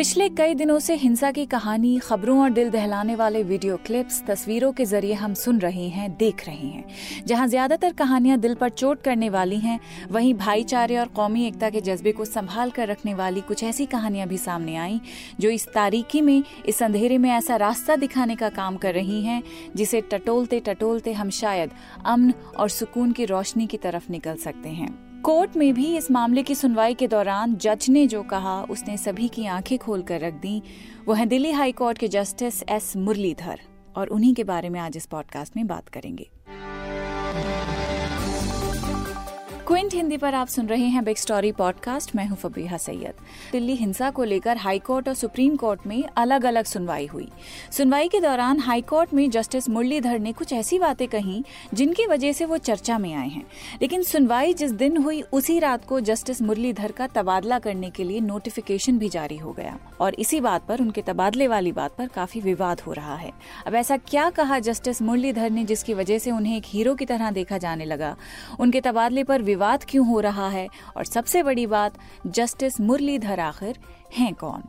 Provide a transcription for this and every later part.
पिछले कई दिनों से हिंसा की कहानी, खबरों और दिल दहलाने वाले वीडियो क्लिप्स तस्वीरों के ज़रिए हम सुन रहे हैं, देख रहे हैं। जहाँ ज़्यादातर कहानियाँ दिल पर चोट करने वाली हैं, वहीं भाईचारे और कौमी एकता के जज्बे को संभाल कर रखने वाली कुछ ऐसी कहानियाँ भी सामने आई, जो इस तारीखी में, इस अंधेरे में ऐसा रास्ता दिखाने का काम कर रही हैं, जिसे टटोलते टटोलते हम शायद अमन और सुकून की रोशनी की तरफ़ निकल सकते हैं। कोर्ट में भी इस मामले की सुनवाई के दौरान जज ने जो कहा, उसने सभी की आँखें खोल कर रख दी। वो हैं दिल्ली हाई कोर्ट के जस्टिस एस मुरलीधर। और उन्हीं के बारे में आज इस पॉडकास्ट में बात करेंगे। क्विंट हिंदी पर आप सुन रहे हैं बिग स्टोरी पॉडकास्ट मैं हूँ फबीहा सैयद। दिल्ली हिंसा को लेकर हाई कोर्ट और सुप्रीम कोर्ट में अलग अलग सुनवाई हुई। सुनवाई के दौरान हाई कोर्ट में जस्टिस मुरलीधर ने कुछ ऐसी बातें कही जिनकी वजह से वो चर्चा में आए हैं। लेकिन सुनवाई जिस दिन हुई, उसी रात को जस्टिस मुरलीधर का तबादला करने के लिए नोटिफिकेशन भी जारी हो गया। और इसी बात पर, उनके तबादले वाली बात पर काफ़ी विवाद हो रहा है। अब ऐसा क्या कहा जस्टिस मुरलीधर ने जिसकी वजह से उन्हें एक हीरो की तरह देखा जाने लगा? उनके तबादले पर विवाद क्यों हो रहा है? और सबसे बड़ी बात जस्टिस मुरलीधर आखिर हैं कौन?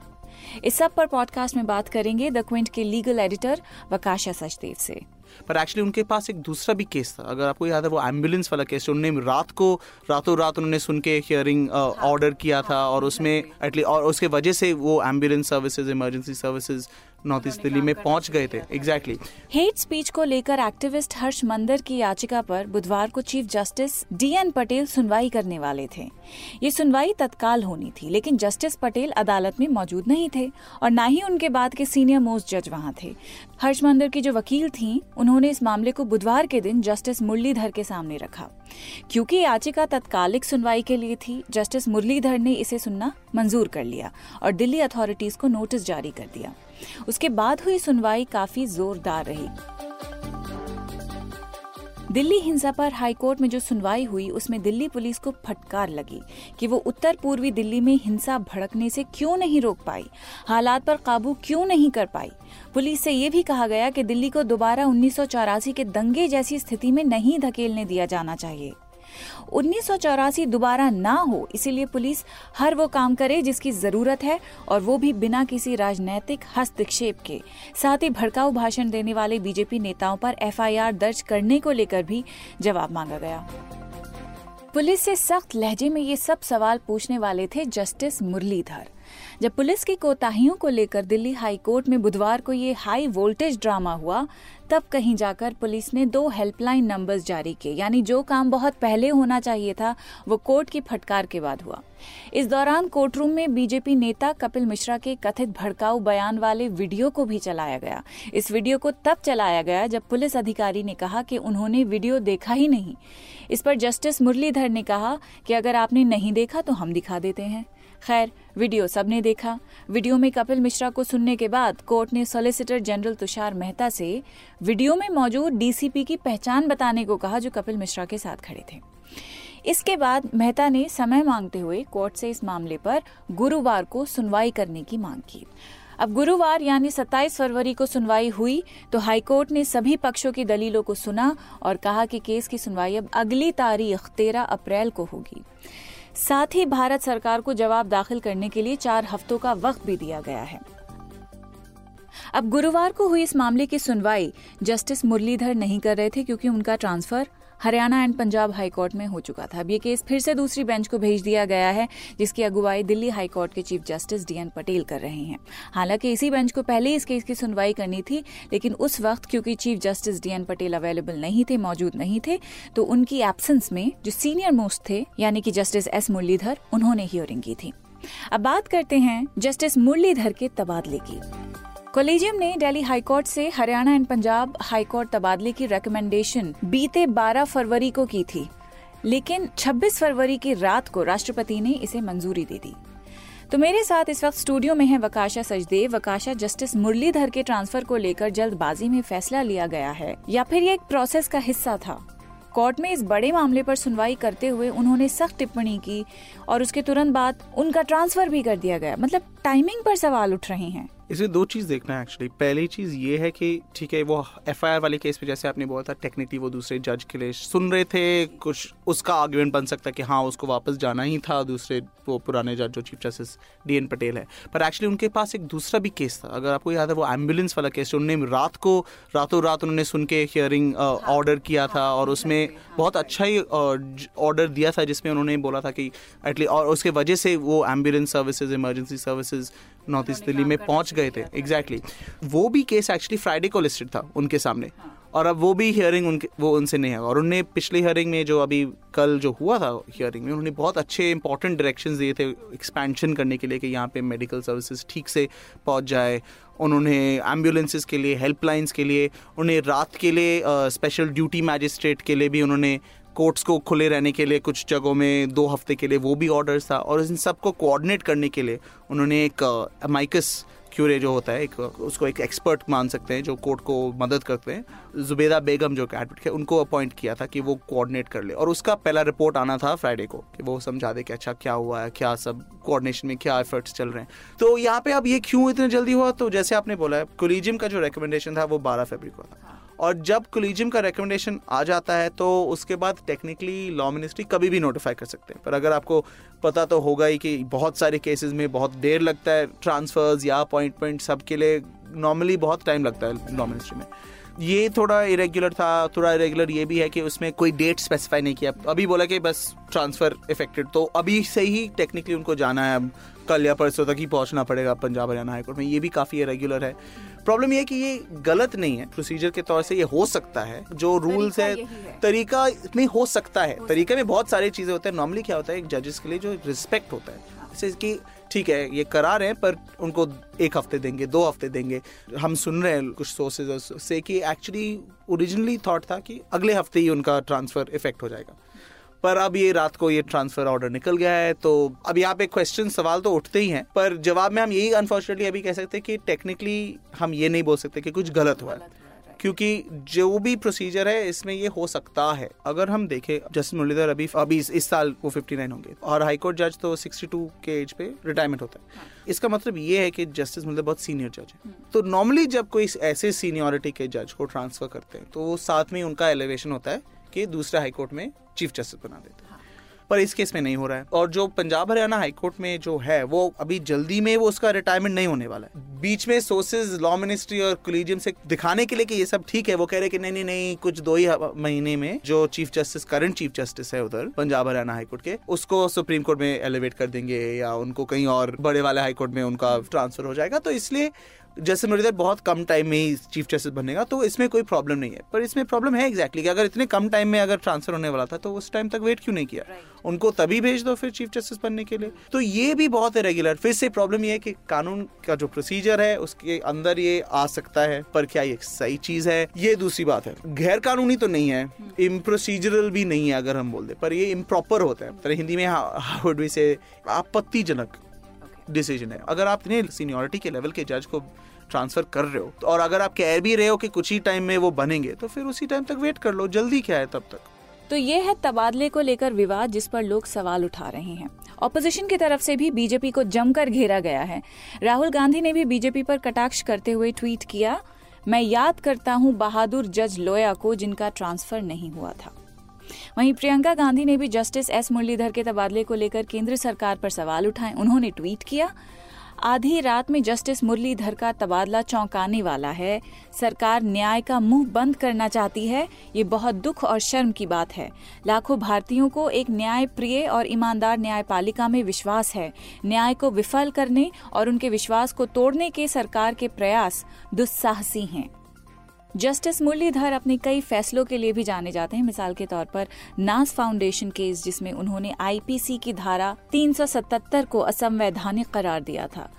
इस सब पर पॉडकास्ट में बात करेंगे द क्विंट के लीगल एडिटर वकाशा सचदेव से। पर एक्चुअली उनके पास एक दूसरा भी केस था। अगर आपको याद है वो एंबुलेंस वाला केस उन्होंने रात को रातों रात उन्होंने सुन के हियरिंग ऑर्डर किया था और उसमें एटली और उसके वजह से वो ambulance services emergency services north east Delhi में पहुँच गए थे। एग्जैक्टली हेट स्पीच को लेकर एक्टिविस्ट हर्ष मंदर की याचिका पर बुधवार को चीफ जस्टिस डीएन पटेल सुनवाई करने वाले थे। ये सुनवाई तत्काल होनी थी, लेकिन जस्टिस पटेल अदालत में मौजूद नहीं थे और न ही उनके बाद के सीनियर मोस्ट जज वहाँ थे। हर्ष मंदर की जो वकील थी, उन्होंने इस मामले को बुधवार के दिन जस्टिस मुरलीधर के सामने रखा। क्योंकि याचिका तत्कालिक सुनवाई के लिए थी जस्टिस मुरलीधर ने इसे सुनना मंजूर कर लिया और दिल्ली अथॉरिटीज को नोटिस जारी कर दिया। उसके बाद हुई सुनवाई काफ़ी जोरदार रही। दिल्ली हिंसा पर हाईकोर्ट में जो सुनवाई हुई, उसमें दिल्ली पुलिस को फटकार लगी कि वो उत्तर पूर्वी दिल्ली में हिंसा भड़कने से क्यों नहीं रोक पाई, हालात पर काबू क्यों नहीं कर पाई। पुलिस से ये भी कहा गया कि दिल्ली को दोबारा उन्नीस सौ चौरासी के दंगे जैसी स्थिति में नहीं धकेलने दिया जाना चाहिए। उन्नीस सौ चौरासी दोबारा ना हो, इसीलिए पुलिस हर वो काम करे जिसकी ज़रूरत है और वो भी बिना किसी राजनैतिक हस्तक्षेप के। साथ ही भड़काऊ भाषण देने वाले बीजेपी नेताओं पर एफआईआर दर्ज करने को लेकर भी जवाब मांगा गया। पुलिस से सख्त लहजे में ये सब सवाल पूछने वाले थे जस्टिस मुरलीधर। जब पुलिस की कोताहियों को लेकर दिल्ली हाई कोर्ट में बुधवार को ये हाई वोल्टेज ड्रामा हुआ, तब कहीं जाकर पुलिस ने दो हेल्पलाइन नंबर्स जारी किए। यानी जो काम बहुत पहले होना चाहिए था, वो कोर्ट की फटकार के बाद हुआ। इस दौरान कोर्ट रूम में बीजेपी नेता कपिल मिश्रा के कथित भड़काऊ बयान वाले वीडियो को भी चलाया गया। इस वीडियो को तब चलाया गया जब पुलिस अधिकारी ने कहा कि उन्होंने वीडियो देखा ही नहीं। इस पर जस्टिस मुरलीधर ने कहा कि अगर आपने नहीं देखा तो हम दिखा देते हैं। खैर, वीडियो सबने देखा। वीडियो में कपिल मिश्रा को सुनने के बाद कोर्ट ने सॉलिसिटर जनरल तुषार मेहता से वीडियो में मौजूद डीसीपी की पहचान बताने को कहा जो कपिल मिश्रा के साथ खड़े थे। इसके बाद मेहता ने समय मांगते हुए कोर्ट से इस मामले पर गुरुवार को सुनवाई करने की मांग की। अब गुरुवार यानी 27 फरवरी को सुनवाई हुई तो हाईकोर्ट ने सभी पक्षों की दलीलों को सुना और कहा कि केस की सुनवाई अब अगली तारीख 13 अप्रैल को होगी। साथ ही भारत सरकार को जवाब दाखिल करने के लिए चार हफ्तों का वक्त भी दिया गया है। अब गुरुवार को हुई इस मामले की सुनवाई जस्टिस मुरलीधर नहीं कर रहे थे क्योंकि उनका transfer Haryana and Punjab high court में हो चुका था। अब ये केस फिर से दूसरी बेंच को भेज दिया गया है, जिसकी अगुवाई दिल्ली हाईकोर्ट के chief justice D N Patel कर रहे हैं। हालाँकि इसी बेंच को पहले इस केस की सुनवाई करनी थी, लेकिन उस वक्त क्योंकि chief justice D N Patel available नहीं थे, मौजूद नहीं थे तो उनकी एब्सेंस में जो सीनियर मोस्ट थे, यानी कि जस्टिस एस मुरलीधर, उन्होंने हियरिंग की थी। अब बात करते हैं जस्टिस मुरलीधर के तबादले की। कॉलेजियम ने दिल्ली हाईकोर्ट से हरियाणा एंड पंजाब हाईकोर्ट तबादले की रिकमेंडेशन बीते 12 फरवरी को की थी, लेकिन 26 फरवरी की रात को राष्ट्रपति ने इसे मंजूरी दे दी। तो मेरे साथ इस वक्त स्टूडियो में है वकाशा सचदेव। वकाशा, जस्टिस मुरलीधर के ट्रांसफ़र को लेकर जल्दबाजी में फैसला लिया गया है, या फिर ये एक प्रोसेस का हिस्सा था? कोर्ट में इस बड़े मामले पर सुनवाई करते हुए उन्होंने सख्त टिप्पणी की और उसके तुरंत बाद उनका ट्रांसफ़र भी कर दिया गया। मतलब टाइमिंग पर सवाल उठ रहे हैं। इसमें दो चीज़ देखना है एक्चुअली पहली चीज़ ये है कि ठीक है वो एफ़ आई आर वाले केस में जैसे आपने बोला था टेक्निकली वो दूसरे जज के लिए सुन रहे थे कुछ उसका आर्ग्यूमेंट बन सकता है कि हाँ उसको वापस जाना ही था दूसरे वो पुराने जज जो chief justice D N Patel है। पर एक्चुअली उनके पास एक दूसरा भी केस था। अगर आपको याद है वो एंबुलेंस वाला केस उन्होंने रात को रातों रात उन्होंने सुन के हियरिंग ऑर्डर किया था और उसमें बहुत अच्छा ही ऑर्डर दिया था जिसमें उन्होंने बोला था कि एटली और उसके वजह से वो ambulance services emergency services north east Delhi में पहुँच गए थे एग्जैक्टली exactly. वो भी केस एक्चुअली फ्राइडे को लिस्टेड था उनके सामने। और अब वो भी हियरिंग उनके वो उनसे नहीं है। और उनने पिछली हियरिंग में जो अभी कल जो हुआ था हियरिंग में उन्होंने बहुत अच्छे इंपॉर्टेंट डायरेक्शंस दिए थे एक्सपेंशन करने के लिए कि यहाँ पे मेडिकल सर्विसेज़ ठीक से पहुँच जाए। उन्होंने एम्बुलेंसेज के लिए हेल्पलाइंस के लिए उन्हें रात के लिए स्पेशल ड्यूटी मैजिस्ट्रेट के लिए भी उन्होंने कोर्ट्स को खुले रहने के लिए, कुछ जगहों में दो हफ़्ते के लिए वो भी ऑर्डर्स था और इन सबको कोऑर्डिनेट करने के लिए उन्होंने एक माइकस क्यूरे जो होता है, एक, उसको एक एक्सपर्ट मान सकते हैं जो कोर्ट को मदद करते हैं। जुबेदा बेगम जो एडवोकेट है, उनको अपॉइंट किया था कि वो कोऑर्डिनेट कर ले। और उसका पहला रिपोर्ट आना था फ्राइडे को, कि वो समझा दे कि अच्छा क्या हुआ है, क्या सब कोऑर्डिनेशन में क्या एफर्ट्स चल रहे हैं। तो यहाँ पे अब ये क्यों इतने जल्दी हुआ? तो जैसे आपने बोला है कोलिजियम का जो रिकमेंडेशन था वो बारह फरवरी को था। और जब कोलिजियम का रिकमेंडेशन आ जाता है तो उसके बाद टेक्निकली लॉ मिनिस्ट्री कभी भी नोटिफाई कर सकते हैं। पर अगर आपको पता तो होगा ही कि बहुत सारे केसेस में बहुत देर लगता है ट्रांसफर्स या अपॉइंटमेंट सब के लिए नॉर्मली बहुत टाइम लगता है लॉ मिनिस्ट्री में। ये थोड़ा इरेगुलर था थोड़ा इरेगुलर ये भी है कि उसमें कोई डेट स्पेसिफाई नहीं किया। अभी बोला कि बस ट्रांसफ़र इफेक्टेड तो अभी से ही टेक्निकली उनको जाना है अब। कल या परसों तक ही पहुँचना पड़ेगा पंजाब हरियाणा हाईकोर्ट में। ये भी काफ़ी इरेगुलर है। प्रॉब्लम ये कि ये गलत नहीं है। प्रोसीजर के तौर से ये हो सकता है। जो रूल्स है, है। तरीका में हो सकता है। तरीके में बहुत सारी चीज़ें होते हैं। नॉर्मली क्या होता है एक जजेस के लिए जो रिस्पेक्ट होता है। जैसे कि ठीक है, ये करा रहे हैं, पर उनको एक हफ़्ते देंगे, दो हफ़्ते देंगे। हम सुन रहे हैं कुछ सोर्सेज से कि एक्चुअली ओरिजिनली थॉट था कि अगले हफ़्ते ही उनका ट्रांसफ़र इफ़ेक्ट हो जाएगा। पर अब ये रात को ये ट्रांसफ़र ऑर्डर निकल गया है तो अब यहाँ पे क्वेश्चन सवाल तो उठते ही हैं, पर जवाब में हम यही अनफॉर्चुनेटली अभी कह सकते हैं कि टेक्निकली हम ये नहीं बोल सकते कि कुछ गलत हुआ है। क्योंकि जो भी प्रोसीजर है इसमें ये हो सकता है। अगर हम देखें जस्टिस मुरलीधर अभी अभी इस, साल वो 59 होंगे और हाईकोर्ट जज तो 62 के एज पे रिटायरमेंट होता है। हाँ। इसका मतलब ये है कि जस्टिस मुरलीधर बहुत सीनियर जज है। तो नॉर्मली जब कोई ऐसे सीनियोरिटी के जज को ट्रांसफ़र करते हैं तो साथ में उनका एलिवेशन होता है कि दूसरे हाईकोर्ट में चीफ जस्टिस बना देते हैं। पर इस केस में नहीं हो रहा है। और जो पंजाब हरियाणा हाईकोर्ट में जो है, वो अभी जल्दी में वो उसका रिटायरमेंट नहीं होने वाला है। बीच में सोर्सेज लॉ मिनिस्ट्री और कोलिजियम से दिखाने के लिए कि ये सब ठीक है, वो कह रहे कि नहीं नहीं नहीं, कुछ दो ही महीने में जो chief justice current chief justice है उधर, पंजाब हरियाणा हाईकोर्ट के, उसको सुप्रीम कोर्ट में एलिवेट कर देंगे या उनको कहीं और बड़े वाले हाईकोर्ट में उनका ट्रांसफ़र हो जाएगा। तो इसलिए जैसे मुरलीधर बहुत कम टाइम में ही चीफ जस्टिस बनेगा तो इसमें कोई प्रॉब्लम नहीं है। पर इसमें प्रॉब्लम है एग्जैक्टली कि अगर इतने कम टाइम में अगर ट्रांसफ़र होने वाला था तो उस टाइम तक वेट क्यों नहीं किया? Right. उनको तभी भेज दो फिर चीफ जस्टिस बनने के लिए। तो ये भी बहुत इरेगुलर फिर से प्रॉब्लम ये है कि कानून का जो प्रोसीजर है उसके अंदर ये आ सकता है पर क्या ये सही चीज़ है? ये दूसरी बात है। गैर कानूनी तो नहीं है। इम्प्रोसीजरल भी नहीं है अगर हम बोल दे। पर ये इम्प्रॉपर होता है। तो हिंदी में बी से आपत्तिजनक डिसीज़न है। अगर आप इतने सीनियोरिटी के लेवल के जज को ट्रांसफ़र कर रहे हो। और अगर आप कह भी रहे हो कि कुछ ही टाइम में वो बनेंगे तो फिर उसी टाइम तक वेट कर लो, जल्दी क्या है तब तक। तो ये है तबादले को लेकर विवाद जिस पर लोग सवाल उठा रहे हैं। ऑपोजिशन की तरफ़ से भी बीजेपी को जमकर घेरा गया है। राहुल गांधी ने भी बीजेपी पर कटाक्ष करते हुए ट्वीट किया, मैं याद करता हूँ बहादुर जज लोया को, जिनका ट्रांसफ़र नहीं हुआ था। वहीं प्रियंका गांधी ने भी जस्टिस एस मुरलीधर के तबादले को लेकर केंद्र सरकार पर सवाल उठाए। उन्होंने ट्वीट किया आधी रात में जस्टिस मुरलीधर का तबादला चौंकाने वाला है। सरकार न्याय का मुँह बंद करना चाहती है, ये बहुत दुख और शर्म की बात है। लाखों भारतीयों को एक न्याय प्रिय और ईमानदार न्यायपालिका में विश्वास है। न्याय को विफल करने और उनके विश्वास को तोड़ने के सरकार के प्रयास दुस्साहसी हैं। जस्टिस मुरलीधर अपने कई फैसलों के लिए भी जाने जाते हैं। मिसाल के तौर पर नास फाउंडेशन केस जिसमें उन्होंने आईपीसी की धारा 377 को असंवैधानिक करार दिया था।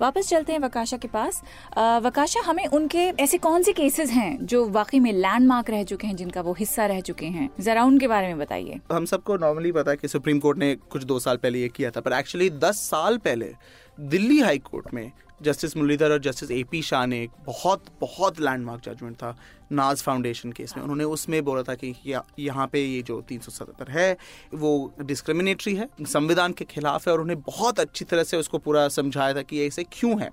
वापस चलते हैं वकाशा के पास। आ, वकाशा हमें उनके ऐसे कौन से केसेस हैं जो वाकई में लैंडमार्क रह चुके हैं जिनका वो हिस्सा रह चुके हैं? जरा उनके बारे में बताइए। हम सबको नॉर्मली पता है कि सुप्रीम कोर्ट ने कुछ दो साल पहले ये किया था पर एक्चुअली दस साल पहले दिल्ली हाई कोर्ट में जस्टिस मुरलीधर और जस्टिस ए पी शाह ने एक बहुत बहुत लैंडमार्क जजमेंट था नाज फाउंडेशन केस में। उन्होंने उसमें बोला था कि यहाँ पे ये जो तीन सौ सतहत्तर है, वो डिस्क्रिमिनेटरी है, संविधान के खिलाफ है और उन्हें बहुत अच्छी तरह से उसको पूरा समझाया था कि ये ऐसे क्यों है।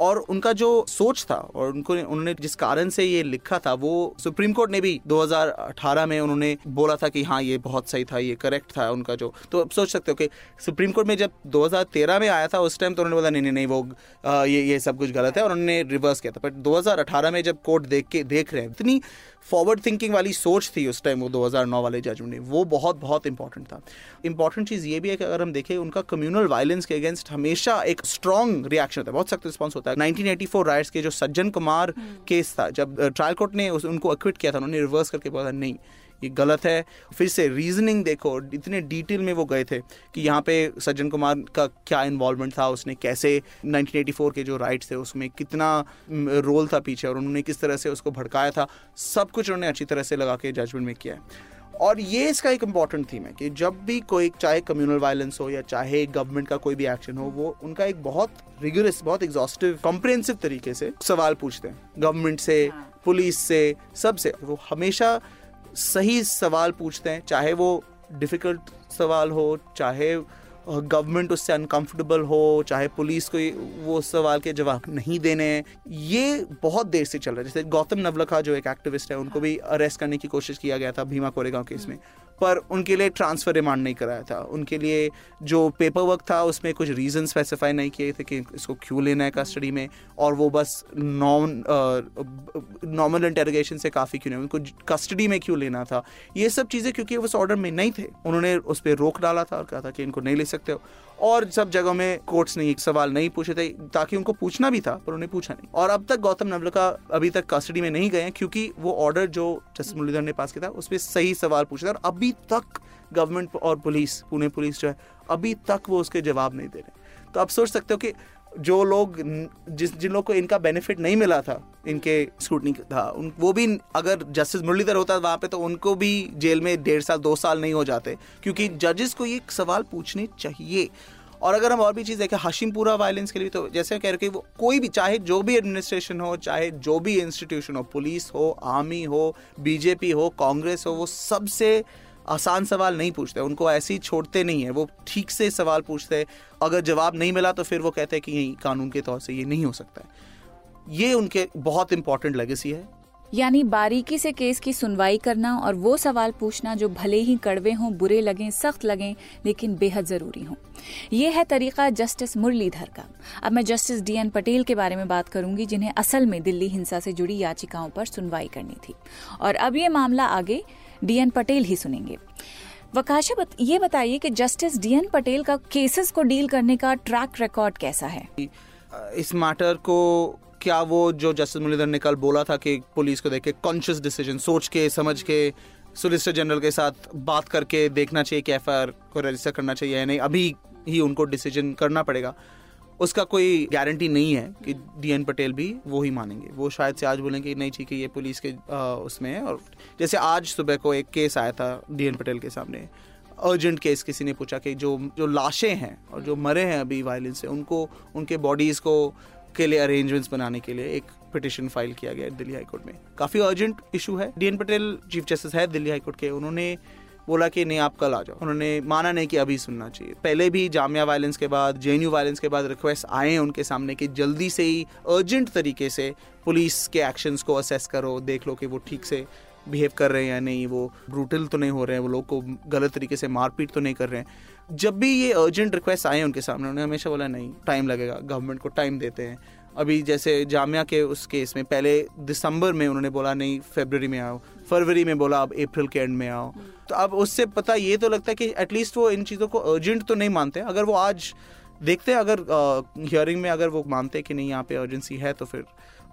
और उनका जो सोच था और उनको उन्होंने जिस कारण से ये लिखा था वो सुप्रीम कोर्ट ने भी 2018 में उन्होंने बोला था कि हाँ ये बहुत सही था ये करेक्ट था उनका जो। तो आप सोच सकते हो कि सुप्रीम कोर्ट में जब 2013 में आया था उस टाइम तो उन्होंने बोला नहीं नहीं नहीं वो आ, ये ये सब कुछ गलत है और उन्होंने रिवर्स किया था। बट 2018 में जब कोर्ट देख के देख रहे हैं इतनी फॉरवर्ड थिंकिंग वाली सोच थी उस टाइम वो 2009 वाले जजमेंट में। वो बहुत बहुत इंपॉर्टेंट था। इंपॉर्टेंट चीज़ ये भी है कि अगर हम देखें उनका कम्युनल वायलेंस के अगेंस्ट हमेशा एक स्ट्रॉन्ग रिएक्शन होता है। बहुत सख्त रिस्पॉन्स होता है। 1984 राइट्स के जो सज्जन कुमार केस था जब ट्रायल कोर्ट ने उनको अक्विट किया था उन्होंने रिवर्स करके बोला नहीं ये गलत है। फिर से रीजनिंग देखो इतने डिटेल में वो गए थे कि यहाँ पे सज्जन कुमार का क्या इन्वॉल्वमेंट था उसने कैसे 1984 के जो राइट्स थे उसमें कितना रोल था पीछे और उन्होंने किस तरह से उसको भड़काया था सब कुछ उन्होंने अच्छी तरह से लगा के जजमेंट में किया है। और ये इसका एक इंपॉर्टेंट थीम है कि जब भी कोई चाहे कम्युनल वायलेंस हो या चाहे गवर्नमेंट का कोई भी एक्शन हो वो उनका एक बहुत रिगुलस बहुत एग्जॉस्टिव कॉम्प्रिहेंसिव तरीके से सवाल पूछते हैं। गवर्नमेंट से पुलिस से सबसे वो हमेशा सही सवाल पूछते हैं, चाहे वो डिफ़िकल्ट सवाल हो, चाहे गवर्नमेंट उससे अनकंफर्टेबल हो, चाहे पुलिस को वो सवाल के जवाब नहीं देने ये बहुत देर से चल रहा है। जैसे गौतम नवलखा जो एक एक्टिविस्ट है, उनको भी अरेस्ट करने की कोशिश किया गया था भीमा कोरेगांव केस में। पर उनके लिए ट्रांसफ़र रिमांड नहीं कराया था। उनके लिए जो पेपर वर्क था, उसमें कुछ रीज़न स्पेसिफाई नहीं किए थे कि इसको क्यों लेना है कस्टडी में और वो बस नॉन नॉर्मल इंटेरोगेशन से काफ़ी क्यों नहीं, उनको कस्टडी में क्यों लेना था? ये सब चीज़ें क्योंकि उस ऑर्डर में नहीं थे। उन्होंने उस पर रोक डाला था और कहा था कि इनको नहीं ले सकते हो। और सब जगहों में कोर्ट्स ने सवाल नहीं पूछे थे, ताकि उनको पूछना भी था, पर उन्हें पूछा नहीं। और अब तक गौतम नवलखा अभी तक कस्टडी में नहीं गए हैं, क्योंकि वो ऑर्डर जो जस्टिस मुरलीधर ने पास किया था, उस पर सही सवाल पूछा था, और अभी तक गवर्नमेंट और पुलिस पुणे पुलिस जो है, अभी तक वो उसके जवाब नहीं दे रहे तो आप सोच सकते हो कि जो लोग जिस, जिन लोग को इनका बेनिफिट नहीं मिला था, इनके स्क्रूटनी था, उन, वो भी अगर जस्टिस मुरलीधर होता वहाँ पे तो उनको भी जेल में डेढ़ साल, दो साल नहीं हो जाते, क्योंकि जजेस को ये सवाल पूछने चाहिए। और अगर हम और भी चीज़ देखें हाशिमपुरा वायलेंस के लिए तो जैसे कह रहे कि वो कोई भी, चाहे जो भी एडमिनिस्ट्रेशन हो, चाहे जो भी इंस्टीट्यूशन हो पुलिस हो आर्मी हो बीजेपी हो कांग्रेस हो, वो सबसे आसान सवाल नहीं पूछते, उनको ऐसे ही छोड़ते नहीं है, वो ठीक से सवाल पूछते अगर जवाब नहीं मिला तो फिर वो कहते हैं कि यही कानून के तौर से ये नहीं हो सकता है। ये उनके बहुत इंपॉर्टेंट लेगेसी है। यानी बारीकी से केस की सुनवाई करना और वो सवाल पूछना जो भले ही कड़वे हों, बुरे लगें, सख्त लगें, लेकिन बेहद ज़रूरी हों। ये है तरीका जस्टिस मुरलीधर का। अब मैं जस्टिस डी एन पटेल के बारे में बात करूँगी, जिन्हें असल में दिल्ली हिंसा से जुड़ी याचिकाओं पर सुनवाई करनी थी। और अब ये मामला आगे डीएन पटेल ही सुनेंगे। वकाशा बत, ये बताइए कि जस्टिस डीएन पटेल का केसेस को डील करने का ट्रैक रिकॉर्ड कैसा है? इस मैटर को क्या वो जो जस्टिस मुरलीधर ने कल बोला था कि पुलिस को देखे कॉन्शियस डिसीज़न सोच के समझ के सोलिसिटर जनरल के साथ बात करके देखना चाहिए कि एफ़ को रजिस्टर करना चाहिए या नहीं। अभी ही उनको डिसीज़न करना पड़ेगा। उसका कोई गारंटी नहीं है कि डीएन पटेल भी वो ही मानेंगे। वो शायद से आज बोलेंगे नहीं ठीक है ये पुलिस के आ, उसमें है और जैसे आज सुबह को एक केस आया था डीएन पटेल के सामने। अर्जेंट केस किसी ने पूछा कि जो जो लाशें हैं और जो मरे हैं अभी वायलेंस से उनको उनके बॉडीज़ को के लिए अरेंजमेंट्स बनाने के लिए एक पिटिशन फ़ाइल किया गया दिल्ली हाईकोर्ट में। काफ़ी अर्जेंट इशू है। D N Patel chief justice है दिल्ली हाईकोर्ट के। उन्होंने बोला कि नहीं, आप कल आ जाओ। उन्होंने माना नहीं कि अभी सुनना चाहिए। पहले भी जामिया वायलेंस के बाद जे वायलेंस के बाद रिक्वेस्ट आए हैं उनके सामने कि जल्दी से ही अर्जेंट तरीके से पुलिस के एक्शंस को असेस करो, देख लो कि वो ठीक से बिहेव कर रहे हैं या नहीं। वो ब्रूटल तो नहीं हो रहे हैं, वो लोग को गलत तरीके से मारपीट तो नहीं कर रहे हैं। जब भी ये अर्जेंट रिक्वेस्ट आए उनके सामने, उन्होंने हमेशा बोला, नहीं टाइम लगेगा। गवर्नमेंट को टाइम देते हैं। अभी जैसे जामिया के उस केस में, पहले दिसंबर में उन्होंने बोला, नहीं फेबररी में आओ। फरवरी में बोला, अब अप्रैल के एंड में आओ। तो अब उससे पता ये तो लगता है कि एटलीस्ट वो इन चीज़ों को अर्जेंट तो नहीं मानते। अगर वो आज देखते हैं, अगर हियरिंग में अगर वो मानते कि नहीं, यहाँ पे अर्जेंसी है तो फिर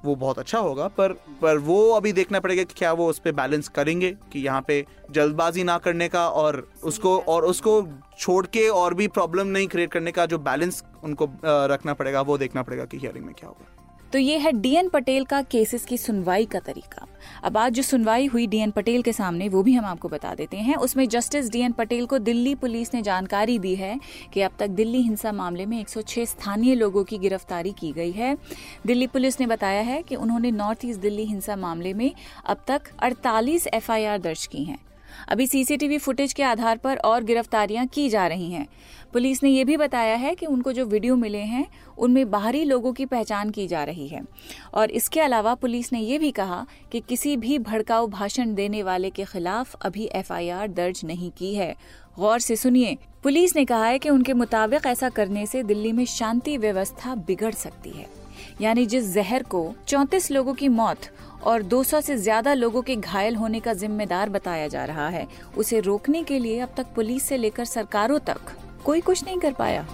वो बहुत अच्छा होगा, पर पर वो अभी देखना पड़ेगा कि क्या वो उस पर बैलेंस करेंगे कि यहाँ पे जल्दबाजी ना करने का और उसको और उसको छोड़ के और भी प्रॉब्लम नहीं क्रिएट करने का जो बैलेंस उनको रखना पड़ेगा, वो देखना पड़ेगा कि हियरिंग में क्या होगा। तो ये है डीएन पटेल का केसेस की सुनवाई का तरीका। अब आज जो सुनवाई हुई डीएन पटेल के सामने, वो भी हम आपको बता देते हैं। उसमें जस्टिस डीएन पटेल को दिल्ली पुलिस ने जानकारी दी है कि अब तक दिल्ली हिंसा मामले में 106 स्थानीय लोगों की गिरफ्तारी की गई है। दिल्ली पुलिस ने बताया है कि उन्होंने नॉर्थ ईस्ट दिल्ली हिंसा मामले में अब तक 48 एफआईआर दर्ज की हैं। अभी सीसीटीवी फुटेज के आधार पर और गिरफ्तारियाँ की जा रही हैं। पुलिस ने यह भी बताया है कि उनको जो वीडियो मिले हैं, उनमें बाहरी लोगों की पहचान की जा रही है। और इसके अलावा पुलिस ने यह भी कहा कि किसी भी भड़काऊ भाषण देने वाले के खिलाफ अभी एफआईआर दर्ज नहीं की है। गौर से सुनिए, पुलिस ने कहा है कि उनके मुताबिक ऐसा करने से दिल्ली में शांति व्यवस्था बिगड़ सकती है। यानी जिस जहर को 34 लोगों की मौत और 200 से ज़्यादा लोगों के घायल होने का जिम्मेदार बताया जा रहा है, उसे रोकने के लिए अब तक पुलिस से लेकर सरकारों तक कोई कुछ नहीं कर पाया।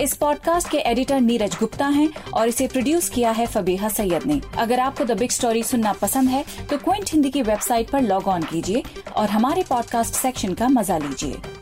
इस पॉडकास्ट के एडिटर नीरज गुप्ता हैं और इसे प्रोड्यूस किया है फबीहा सैयद ने। अगर आपको द बिग स्टोरी सुनना पसंद है तो क्विंट हिंदी की वेबसाइट पर लॉग ऑन कीजिए और हमारे पॉडकास्ट सेक्शन का मज़ा लीजिए।